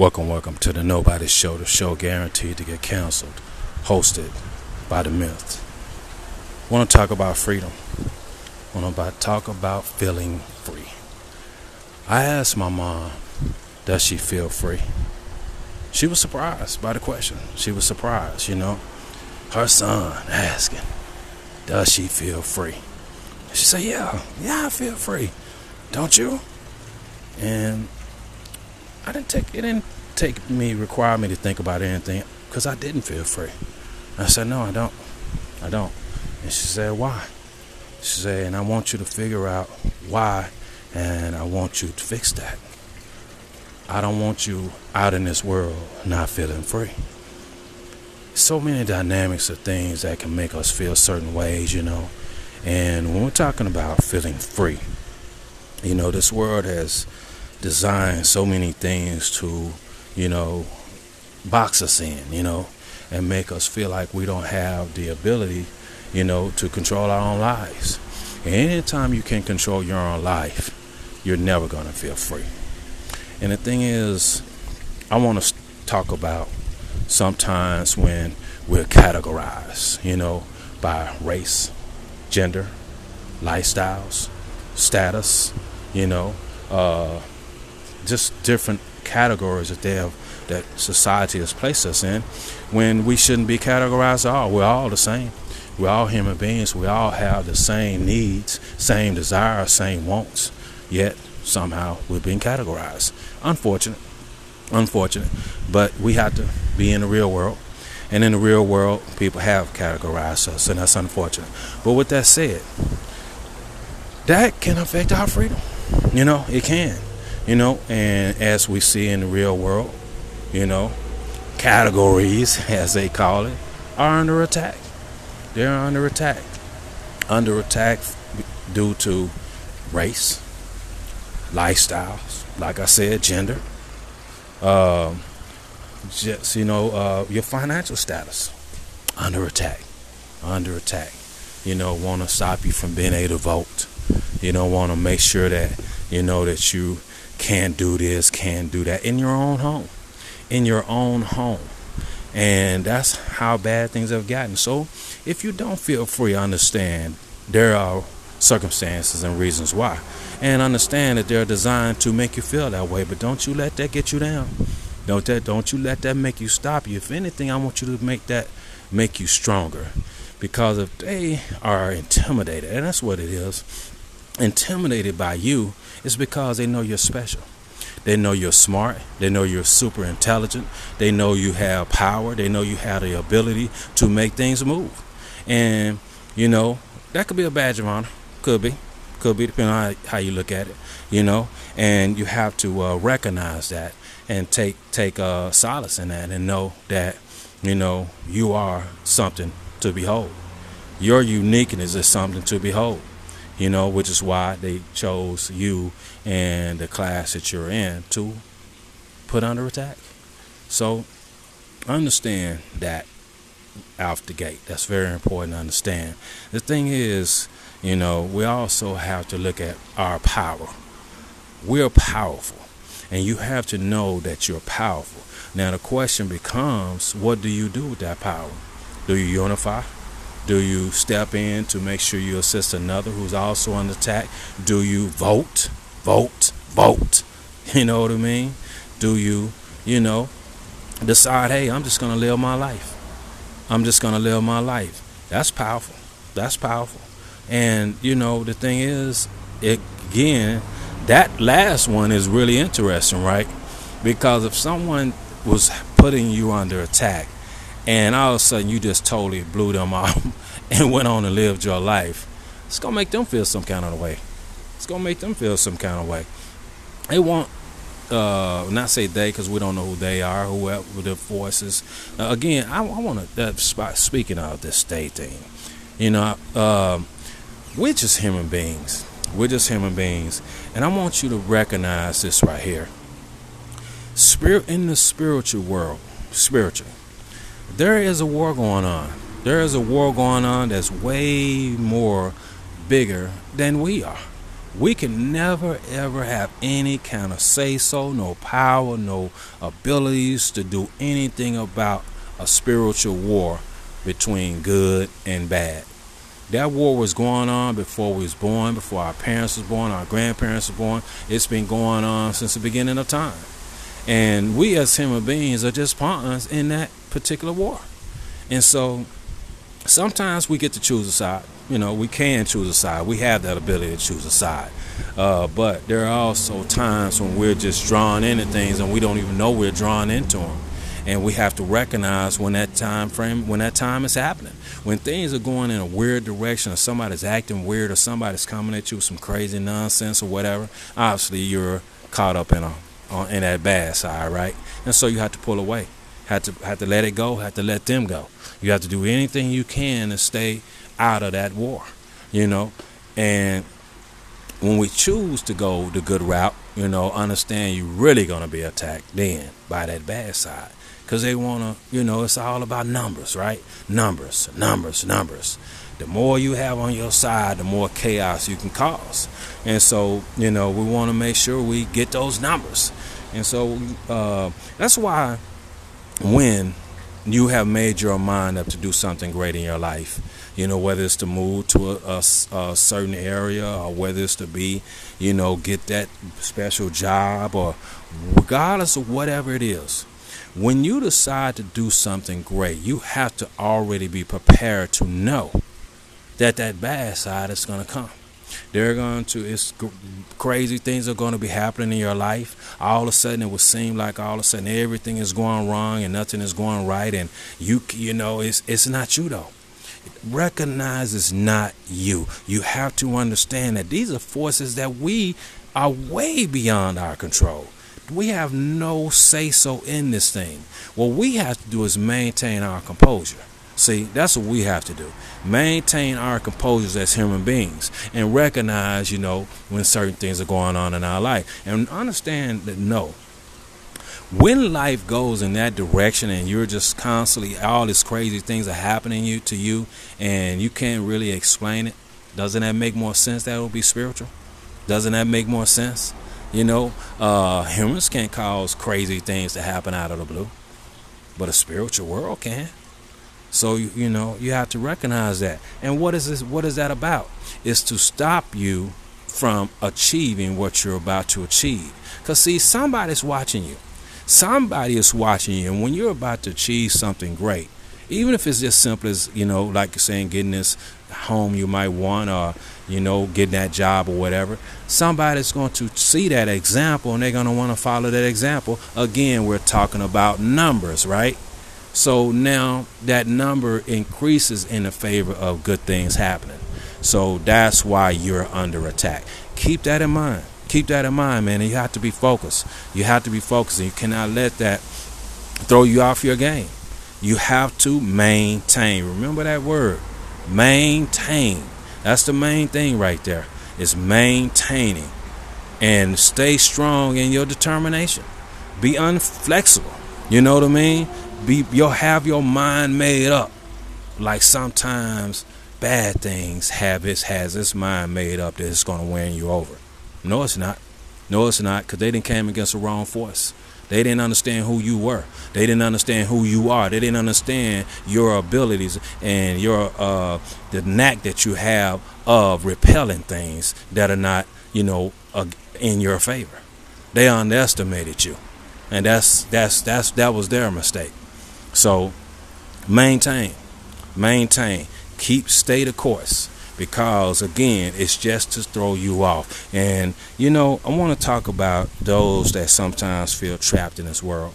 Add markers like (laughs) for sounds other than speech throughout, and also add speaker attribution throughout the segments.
Speaker 1: Welcome, welcome to the Nobody Show, the show guaranteed to get canceled, hosted by the myth. Want to talk about freedom? Want to talk about feeling free? I asked my mom, does she feel free? She was surprised by the question. She was surprised, you know. Her son asking, does she feel free? She said, yeah, yeah, I feel free. Don't you? And I didn't take it didn't take me require me to think about anything because I didn't feel free. I said, No, I don't. I don't. And she said, Why? She said, and I want you to figure out why and I want you to fix that. I don't want you out in this world not feeling free. So many dynamics of things that can make us feel certain ways, you know. And when we're talking about feeling free, you know, this world has designed so many things to, you know, box us in, you know, and make us feel like we don't have the ability, you know, to control our own lives. Anytime you can control your own life, you're never going to feel free. And the thing is, I want to talk about sometimes when we're categorized, you know, by race, gender, lifestyles, status, you know, uh, just different categories that they have that society has placed us in when we shouldn't be categorized at all. We're all the same. We're all human beings. We all have the same needs, same desires, same wants. Yet somehow we're being categorized. Unfortunate. Unfortunate. But we have to be in the real world. And in the real world, people have categorized us, and that's unfortunate. But with that said, that can affect our freedom. You know, it can. You know, and as we see in the real world, you know, categories, (laughs) as they call it, are under attack. They're under attack. Under attack due to race, lifestyles, like I said, gender, um, just, you know, uh, your financial status under attack. Under attack. You know, want to stop you from being able to vote. You know, want to make sure that, you know, that you can't do this, can't do that in your own home in your own home. And that's how bad things have gotten. So if you don't feel free, understand there are circumstances and reasons why. And understand that they're designed to make you feel that way, but don't you let that get you down. Don't that don't you let that make you stop you. If anything, I want you to make that make you stronger. Because if they are intimidated, and that's what it is, intimidated by you, it's because they know you're special. They know you're smart. They know you're super intelligent. They know you have power. They know you have the ability to make things move. And, you know, that could be a badge of honor. Could be. Could be, depending on how, you look at it, you know. And you have to uh, recognize that and take take uh, solace in that and know that, you know, you are something to behold. Your uniqueness is something to behold you know, which is why they chose you and the class that you're in to put under attack. So understand that out the gate. That's very important to understand. The thing is, you know, we also have to look at our power. We're powerful, and you have to know that you're powerful. Now, the question becomes what do you do with that power? Do you unify? Do you step in to make sure you assist another who's also under attack? Do you vote, vote, vote? (laughs) You know what I mean? Do you, you know, decide, hey, I'm just going to live my life? I'm just going to live my life. That's powerful. That's powerful. And, you know, the thing is, again, that last one is really interesting, right? Because if someone was putting you under attack and all of a sudden you just totally blew them (laughs) off (laughs) and went on and lived your life, it's gonna make them feel some kind of way. It's gonna make them feel some kind of way. They want, uh, not say they because we don't know who they are, whoever the forces. Uh, again, I, I want to. Uh, speaking of this state thing, you know, uh, we're just human beings. We're just human beings, and I want you to recognize this right here. Spirit in the spiritual world, spiritual there is a war going on. There is a war going on that's way more bigger than we are. We can never ever have any kind of say so, no power, no abilities to do anything about a spiritual war between good and bad. That war was going on before we was born, before our parents was born, our grandparents were born. It's been going on since the beginning of time. And we as human beings are just pawns in that particular war. And so sometimes we get to choose a side. You know, we can choose a side. We have that ability to choose a side. Uh, but there are also times when we're just drawn into things and we don't even know we're drawn into them. And we have to recognize when that time frame, when that time is happening. When things are going in a weird direction, or somebody's acting weird, or somebody's coming at you with some crazy nonsense or whatever, obviously you're caught up in a in that bad side, right? And so you have to pull away. Have to have to let it go. Have to let them go. You have to do anything you can to stay out of that war, you know. And when we choose to go the good route, you know, understand you're really going to be attacked then by that bad side. Because they want to, you know, it's all about numbers, right? Numbers, numbers, numbers. The more you have on your side, the more chaos you can cause. And so, you know, we want to make sure we get those numbers. And so uh, that's why when you have made your mind up to do something great in your life, you know, whether it's to move to a, a, a, certain area or whether it's to be, you know, get that special job or regardless of whatever it is. When you decide to do something great, you have to already be prepared to know that that bad side is going to come. They're going to, it's crazy things are going to be happening in your life. All of a sudden, it will seem like all of a sudden everything is going wrong and nothing is going right. And you, you know, it's, it's not you though. Recognize it's not you. You have to understand that these are forces that we are way beyond our control. We have no say so in this thing. What we have to do is maintain our composure. See, that's what we have to do. Maintain our composure as human beings and recognize, you know, when certain things are going on in our life. And understand that no. When life goes in that direction and you're just constantly all these crazy things are happening you to you and you can't really explain it, doesn't that make more sense that it will be spiritual? Doesn't that make more sense? You know, uh, humans can't cause crazy things to happen out of the blue, but a spiritual world can. So you, know you have to recognize that. And what is this? What is that about? Is to stop you from achieving what you're about to achieve. Cause see, somebody's watching you. Somebody is watching you, and when you're about to achieve something great, even if it's just simple as you know, like saying, getting this home you might want, or you know, getting that job or whatever, somebody's going to see that example and they're going to want to follow that example. Again, we're talking about numbers, right? So now that number increases in the favor of good things happening. So that's why you're under attack. Keep that in mind. Keep that in mind, man. And you have to be focused. You have to be focused. And you cannot let that throw you off your game. You have to maintain. Remember that word. Maintain. That's the main thing right there. Is maintaining. And stay strong in your determination. Be unflexible. You know what I mean? Be you'll have your mind made up. Like sometimes bad things have its has its mind made up that it's gonna win you over. No, it's not. No, it's not, because they didn't came against the wrong force. They didn't understand who you were. They didn't understand who you are. They didn't understand your abilities and your uh, the knack that you have of repelling things that are not, you know, uh, in your favor. They underestimated you, and that's that's that's that was their mistake. So maintain, maintain, keep stay the course because again, it's just to throw you off. And you know, I want to talk about those that sometimes feel trapped in this world.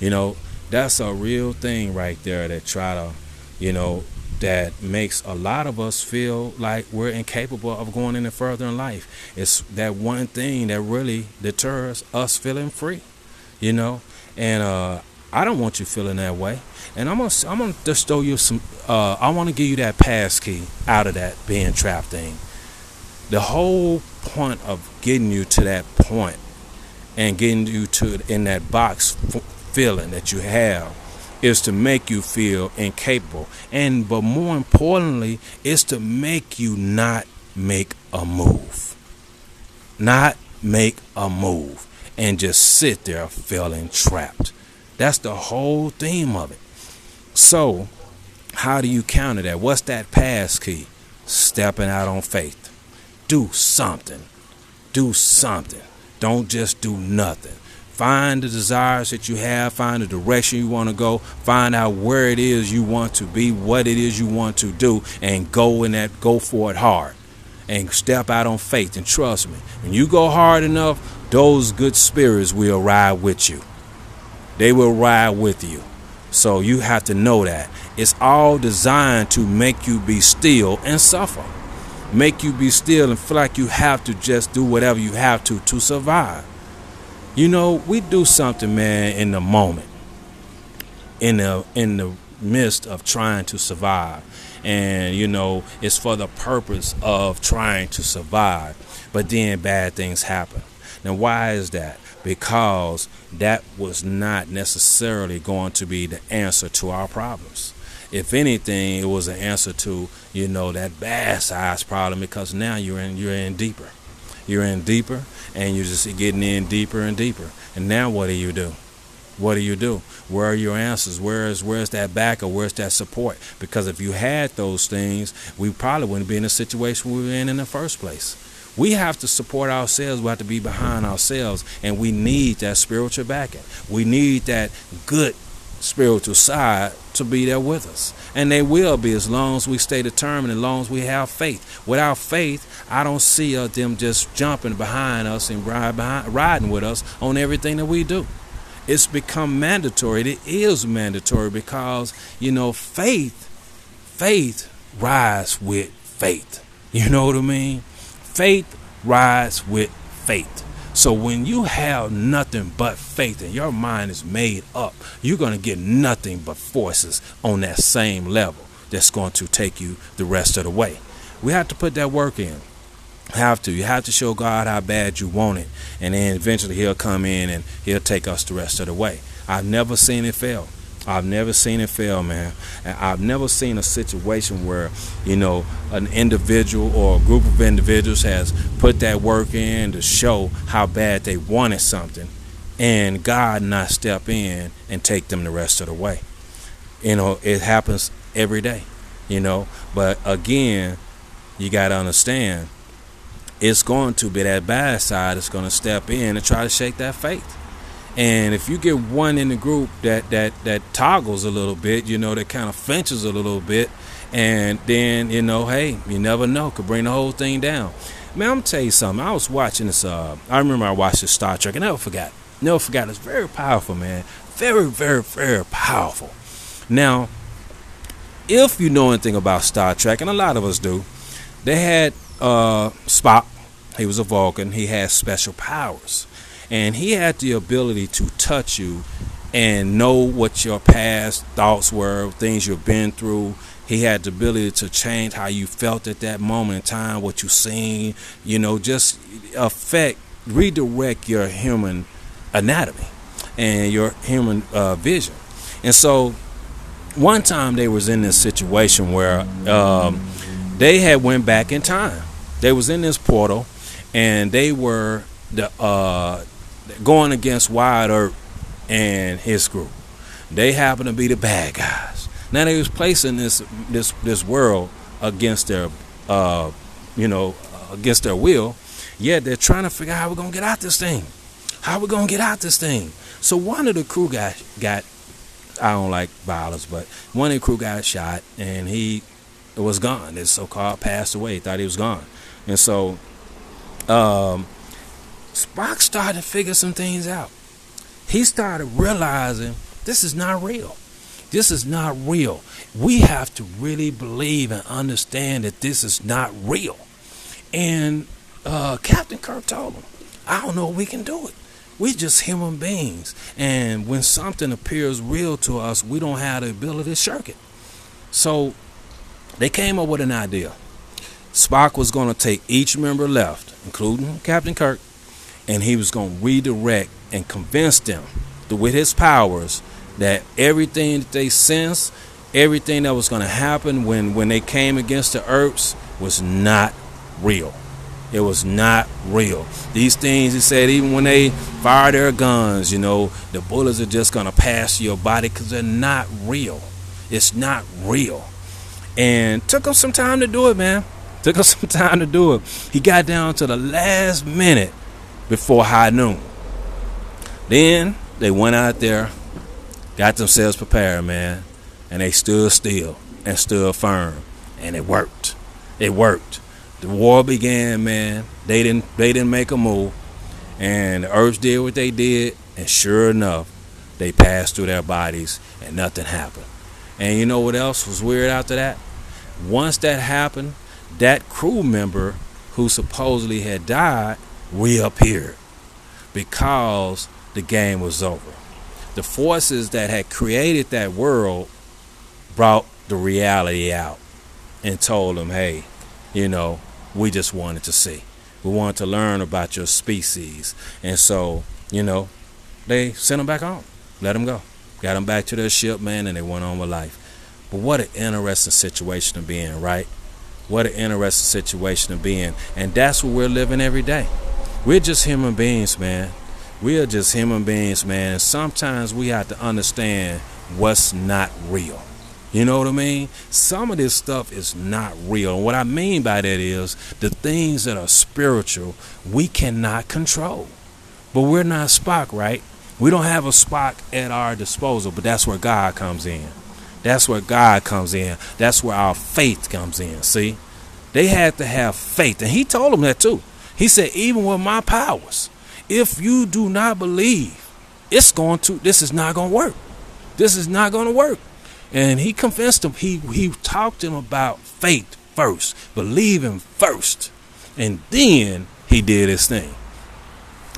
Speaker 1: You know, that's a real thing right there that try to, you know, that makes a lot of us feel like we're incapable of going any further in life. It's that one thing that really deters us feeling free, you know. And uh, I don't want you feeling that way. And I'm gonna I'm gonna just throw you some. Uh, I want to give you that pass key out of that being trapped thing. The whole point of getting you to that point and getting you to in that box feeling that you have is to make you feel incapable, and but more importantly, is to make you not make a move. not make a move and just sit there feeling trapped. That's the whole theme of it. So, how do you counter that? What's that pass key? Stepping out on faith. Do something. Do something. Don't just do nothing. Find the desires that you have, find the direction you want to go, find out where it is you want to be, what it is you want to do, and go in that go for it hard. And step out on faith and trust me. When you go hard enough, those good spirits will ride with you. They will ride with you. So you have to know that. It's all designed to make you be still and suffer. Make you be still and feel like you have to just do whatever you have to to survive. You know, we do something, man, in the moment. In the in the midst of trying to survive. And you know, it's for the purpose of trying to survive. But then bad things happen. Now why is that? Because that was not necessarily going to be the answer to our problems. If anything, it was an answer to you know that bad size problem because now you're in you're in deeper, you're in deeper, and you're just getting in deeper and deeper. And now what do you do? What do you do? Where are your answers? Where is where's that back or where's that support? Because if you had those things, we probably wouldn't be in the situation we were in in the first place. We have to support ourselves. We have to be behind ourselves, and we need that spiritual backing. We need that good spiritual side to be there with us. And they will be as long as we stay determined, as long as we have faith. Without faith, I don't see uh, them just jumping behind us and ride behind, riding with us on everything that we do. It's become mandatory. It is mandatory because, you know, faith, faith rides with faith. You know what I mean? Faith rides with faith. So when you have nothing but faith and your mind is made up, you're going to get nothing but forces on that same level that's going to take you the rest of the way. We have to put that work in. Have to. You have to show God how bad you want it. And then eventually he'll come in and he'll take us the rest of the way. I've never seen it fail. I've never seen it fail, man. And I've never seen a situation where, you know, an individual or a group of individuals has put that work in to show how bad they wanted something and God not step in and take them the rest of the way. You know, it happens every day, you know. But again, you got to understand it's going to be that bad side that's going to step in and try to shake that faith. And if you get one in the group that that that toggles a little bit, you know, that kind of flinches a little bit, and then you know, hey, you never know, could bring the whole thing down. Man, I'm tell you something. I was watching this. Uh, I remember I watched this Star Trek, and I never forgot. Never forgot. It's very powerful, man. Very, very, very powerful. Now, if you know anything about Star Trek, and a lot of us do, they had uh, Spock. He was a Vulcan. He had special powers and he had the ability to touch you and know what your past thoughts were, things you've been through. He had the ability to change how you felt at that moment in time, what you seen, you know, just affect, redirect your human anatomy and your human uh, vision. And so, one time they was in this situation where um, they had went back in time. They was in this portal, and they were the uh, going against Wyatt Earp and his group. They happen to be the bad guys. Now they was placing this this this world against their uh, you know against their will. Yet they're trying to figure out how we're gonna get out this thing. How we're gonna get out this thing? So one of the crew guys got I don't like violence, but one of the crew got shot and he was gone. His so called passed away. Thought he was gone. And so um, Spock started to figure some things out. He started realizing this is not real. This is not real. We have to really believe and understand that this is not real. And uh, Captain Kirk told him, I don't know if we can do it. We're just human beings. And when something appears real to us, we don't have the ability to shirk it. So they came up with an idea. Spock was going to take each member left, including Captain Kirk, and he was going to redirect and convince them with his powers that everything that they sensed, everything that was going to happen when, when they came against the Earps was not real. It was not real. These things, he said, even when they fire their guns, you know, the bullets are just going to pass your body because they're not real. It's not real. And took him some time to do it, man. Took him (laughs) some time to do it. He got down to the last minute before high noon. Then they went out there, got themselves prepared, man, and they stood still and stood firm, and it worked. It worked. The war began, man. They didn't they didn't make a move, and the Earps did what they did, and sure enough, they passed through their bodies, and nothing happened. And you know what else was weird after that? Once that happened, that crew member who supposedly had died reappeared because the game was over. The forces that had created that world brought the reality out and told them, hey, you know, we just wanted to see. We wanted to learn about your species. And so, you know, they sent them back home, let them go. Got them back to their ship, man, and they went on with life. But what an interesting situation to be in, right? What an interesting situation to be in. And that's what we're living every day. We're just human beings, man. We are just human beings, man. Sometimes we have to understand what's not real. You know what I mean? Some of this stuff is not real. And what I mean by that is the things that are spiritual, we cannot control. But we're not Spock, right? We don't have a Spock at our disposal, but that's where God comes in. That's where God comes in. That's where our faith comes in. See? They had to have faith. And he told them that too. He said, even with my powers, if you do not believe, it's going to, this is not going to work. This is not going to work. And he convinced him, he, he talked to them about faith first, believing first. And then he did his thing.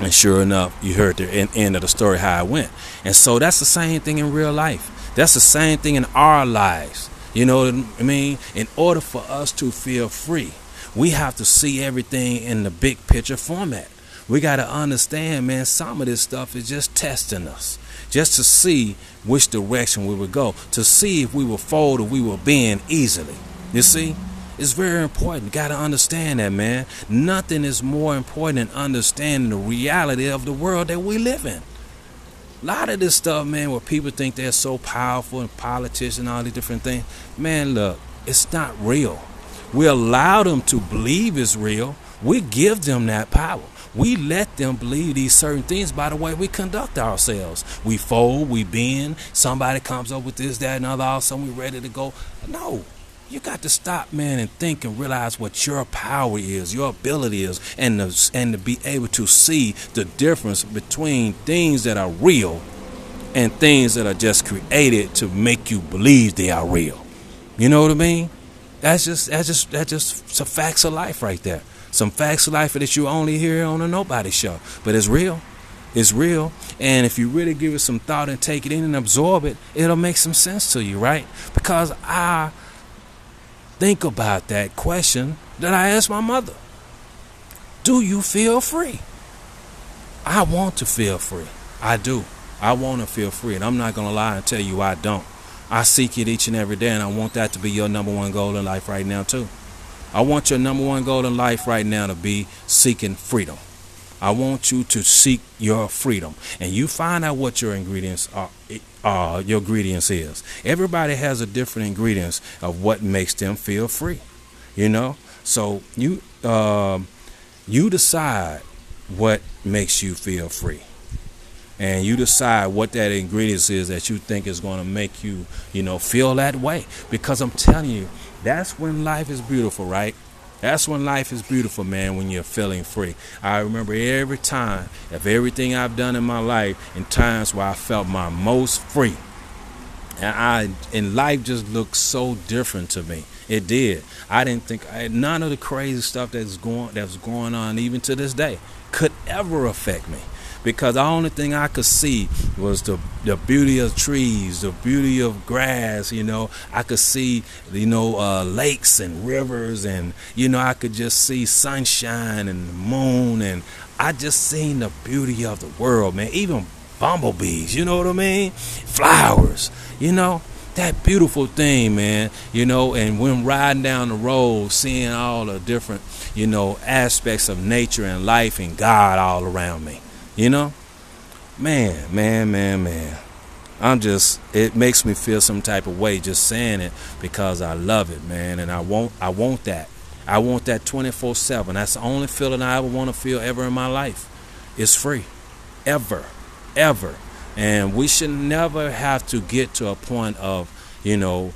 Speaker 1: And sure enough, you heard the end of the story how it went. And so that's the same thing in real life. That's the same thing in our lives. You know what I mean? In order for us to feel free, we have to see everything in the big picture format. We got to understand, man, some of this stuff is just testing us, just to see which direction we would go, to see if we will fold or we will bend easily. You see? It's very important. You got to understand that, man. Nothing is more important than understanding the reality of the world that we live in. A lot of this stuff, man, where people think they're so powerful and politicians and all these different things, man, look, it's not real. We allow them to believe it's real. We give them that power. We let them believe these certain things by the way we conduct ourselves. We fold, we bend. Somebody comes up with this, that, and other. All of a sudden, we're ready to go. No, you got to stop, man, and think and realize what your power is, your ability is, and to, and to be able to see the difference between things that are real and things that are just created to make you believe they are real. You know what I mean? That's just that's just that's just some facts of life right there. Some facts of life that you only hear on a nobody show, but it's real. It's real, and if you really give it some thought and take it in and absorb it, it'll make some sense to you, right? Because I think about that question that I asked my mother Do you feel free? I want to feel free. I do. I want to feel free. And I'm not going to lie and tell you I don't. I seek it each and every day, and I want that to be your number one goal in life right now, too. I want your number one goal in life right now to be seeking freedom. I want you to seek your freedom, and you find out what your ingredients are. Uh, your ingredients is. Everybody has a different ingredients of what makes them feel free. You know, so you um, you decide what makes you feel free, and you decide what that ingredients is that you think is going to make you, you know, feel that way. Because I'm telling you, that's when life is beautiful, right? That's when life is beautiful, man, when you're feeling free. I remember every time of everything I've done in my life in times where I felt my most free. And I and life just looked so different to me. It did. I didn't think I, none of the crazy stuff that's going that's going on even to this day could ever affect me because the only thing I could see was the the beauty of trees, the beauty of grass. You know, I could see you know uh, lakes and rivers, and you know I could just see sunshine and the moon, and I just seen the beauty of the world, man. Even bumblebees, you know what I mean? Flowers, you know. that beautiful thing, man. You know, and when riding down the road, seeing all the different, you know, aspects of nature and life and God all around me. You know? Man, man, man, man. I'm just it makes me feel some type of way just saying it because I love it, man, and I want I want that. I want that 24/7. That's the only feeling I ever want to feel ever in my life. It's free. Ever. Ever. And we should never have to get to a point of, you know,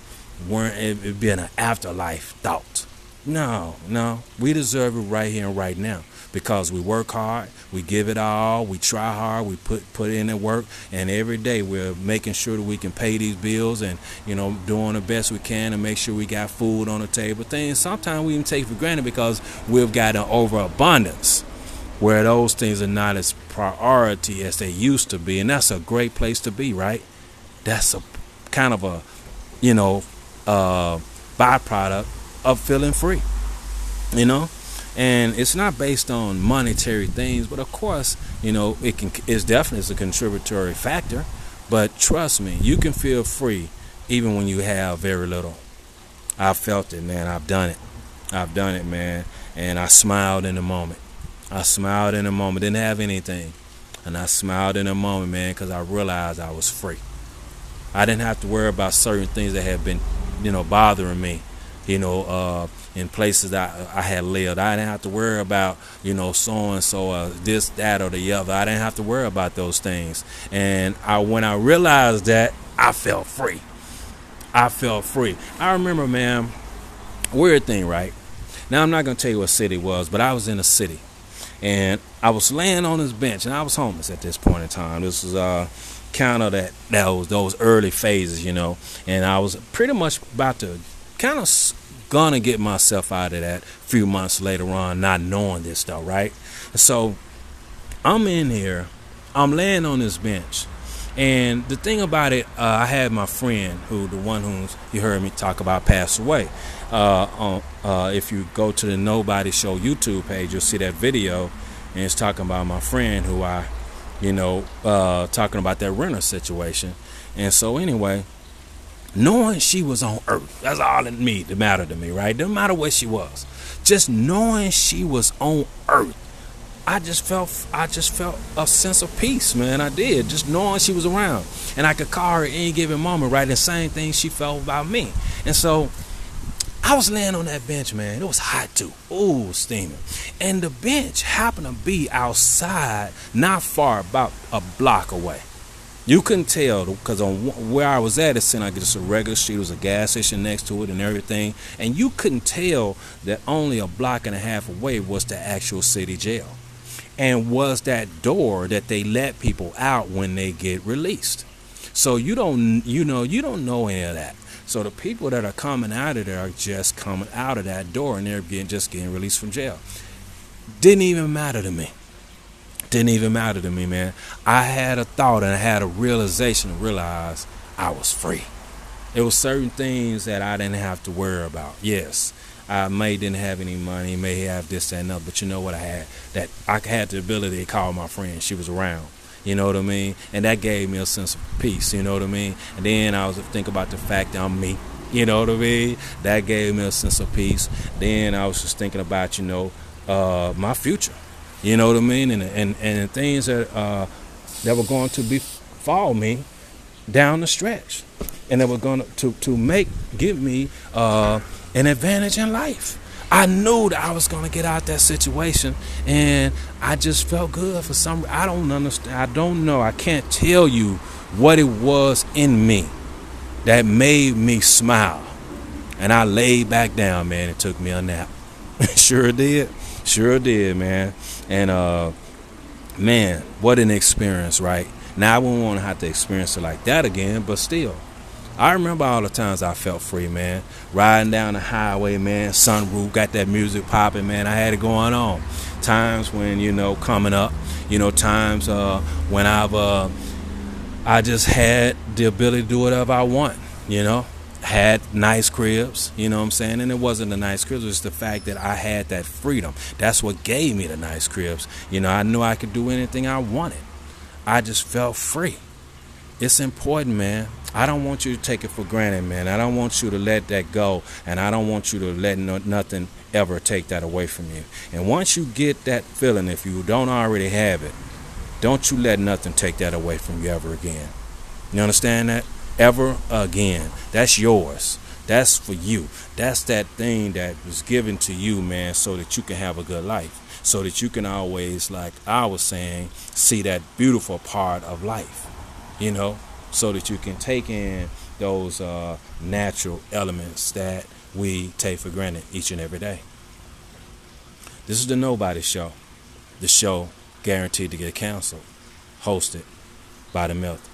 Speaker 1: weren't it being an afterlife thought. No, no. We deserve it right here and right now because we work hard, we give it all, we try hard, we put put in the work, and every day we're making sure that we can pay these bills and you know doing the best we can to make sure we got food on the table. Things sometimes we even take for granted because we've got an overabundance where those things are not as priority as they used to be, and that's a great place to be, right? That's a kind of a you know uh, byproduct of feeling free, you know and it's not based on monetary things but of course you know it can it's definitely a contributory factor. But trust me you can feel free even when you have very little. I've felt it man. I've done it. I've done it man. And i smiled in the moment. I smiled in the moment. Didn't have anything. And i smiled in the moment man because i realized i was free. I didn't have to worry about certain things that had been you know bothering me you know, uh, in places that I had lived. I didn't have to worry about, you know, so and so, this, that, or the other. I didn't have to worry about those things. And I, when I realized that, I felt free. I felt free. I remember, man, weird thing, right? Now I'm not gonna tell you what city it was, but I was in a city, and I was laying on this bench, and I was homeless at this point in time. This was uh, kind of that those those early phases, you know, and I was pretty much about to kind of gonna get myself out of that few months later on, not knowing this though, right? So I'm in here, I'm laying on this bench. And the thing about it, uh, I had my friend who, the one who you heard me talk about, passed away. Uh, uh, if you go to the Nobody Show YouTube page, you'll see that video, and it's talking about my friend who I, you know, uh, talking about that renter situation. And so anyway, knowing she was on earth that's all that me that mattered to me right no matter where she was just knowing she was on earth i just felt i just felt a sense of peace man i did just knowing she was around and i could call her any given moment right the same thing she felt about me and so I was laying on that bench, man. It was hot too. Ooh, steaming. And the bench happened to be outside, not far, about a block away. You couldn't tell because on where I was at, it seemed like just a regular street. It was a gas station next to it and everything, and you couldn't tell that only a block and a half away was the actual city jail, and was that door that they let people out when they get released. So you don't, you know, you don't know any of that. So the people that are coming out of there are just coming out of that door, and they're getting just getting released from jail. Didn't even matter to me didn't even matter to me, man. I had a thought and I had a realization to realize I was free. There was certain things that I didn't have to worry about. Yes, I may didn't have any money, may have this and that, but you know what I had? That I had the ability to call my friend. She was around. You know what I mean? And that gave me a sense of peace. You know what I mean? And then I was thinking about the fact that I'm me. You know what I mean? That gave me a sense of peace. Then I was just thinking about, you know, uh, my future. You know what I mean? And and and things that uh, that were going to befall me down the stretch, and that were going to to make give me uh, an advantage in life. I knew that I was going to get out that situation, and I just felt good for some. I don't understand. I don't know. I can't tell you what it was in me that made me smile. And I laid back down, man. It took me a nap. (laughs) sure did. Sure did, man. And uh, man, what an experience, right? Now I wouldn't want to have to experience it like that again, but still. I remember all the times I felt free, man. Riding down the highway, man, sunroof, got that music popping, man. I had it going on. Times when, you know, coming up, you know, times uh, when I've uh, I just had the ability to do whatever I want, you know had nice cribs, you know what I'm saying? And it wasn't the nice cribs, it was the fact that I had that freedom. That's what gave me the nice cribs. You know, I knew I could do anything I wanted. I just felt free. it's important, man. I don't want you to take it for granted, man. I don't want you to let that go, and I don't want you to let no, nothing ever take that away from you. And once you get that feeling, if you don't already have it, don't you let nothing take that away from you ever again. You understand that? Ever again. That's yours. That's for you. That's that thing that was given to you, man, so that you can have a good life. So that you can always, like I was saying, see that beautiful part of life. You know, so that you can take in those uh, natural elements that we take for granted each and every day. This is the Nobody Show. The show guaranteed to get canceled. Hosted by the Myth.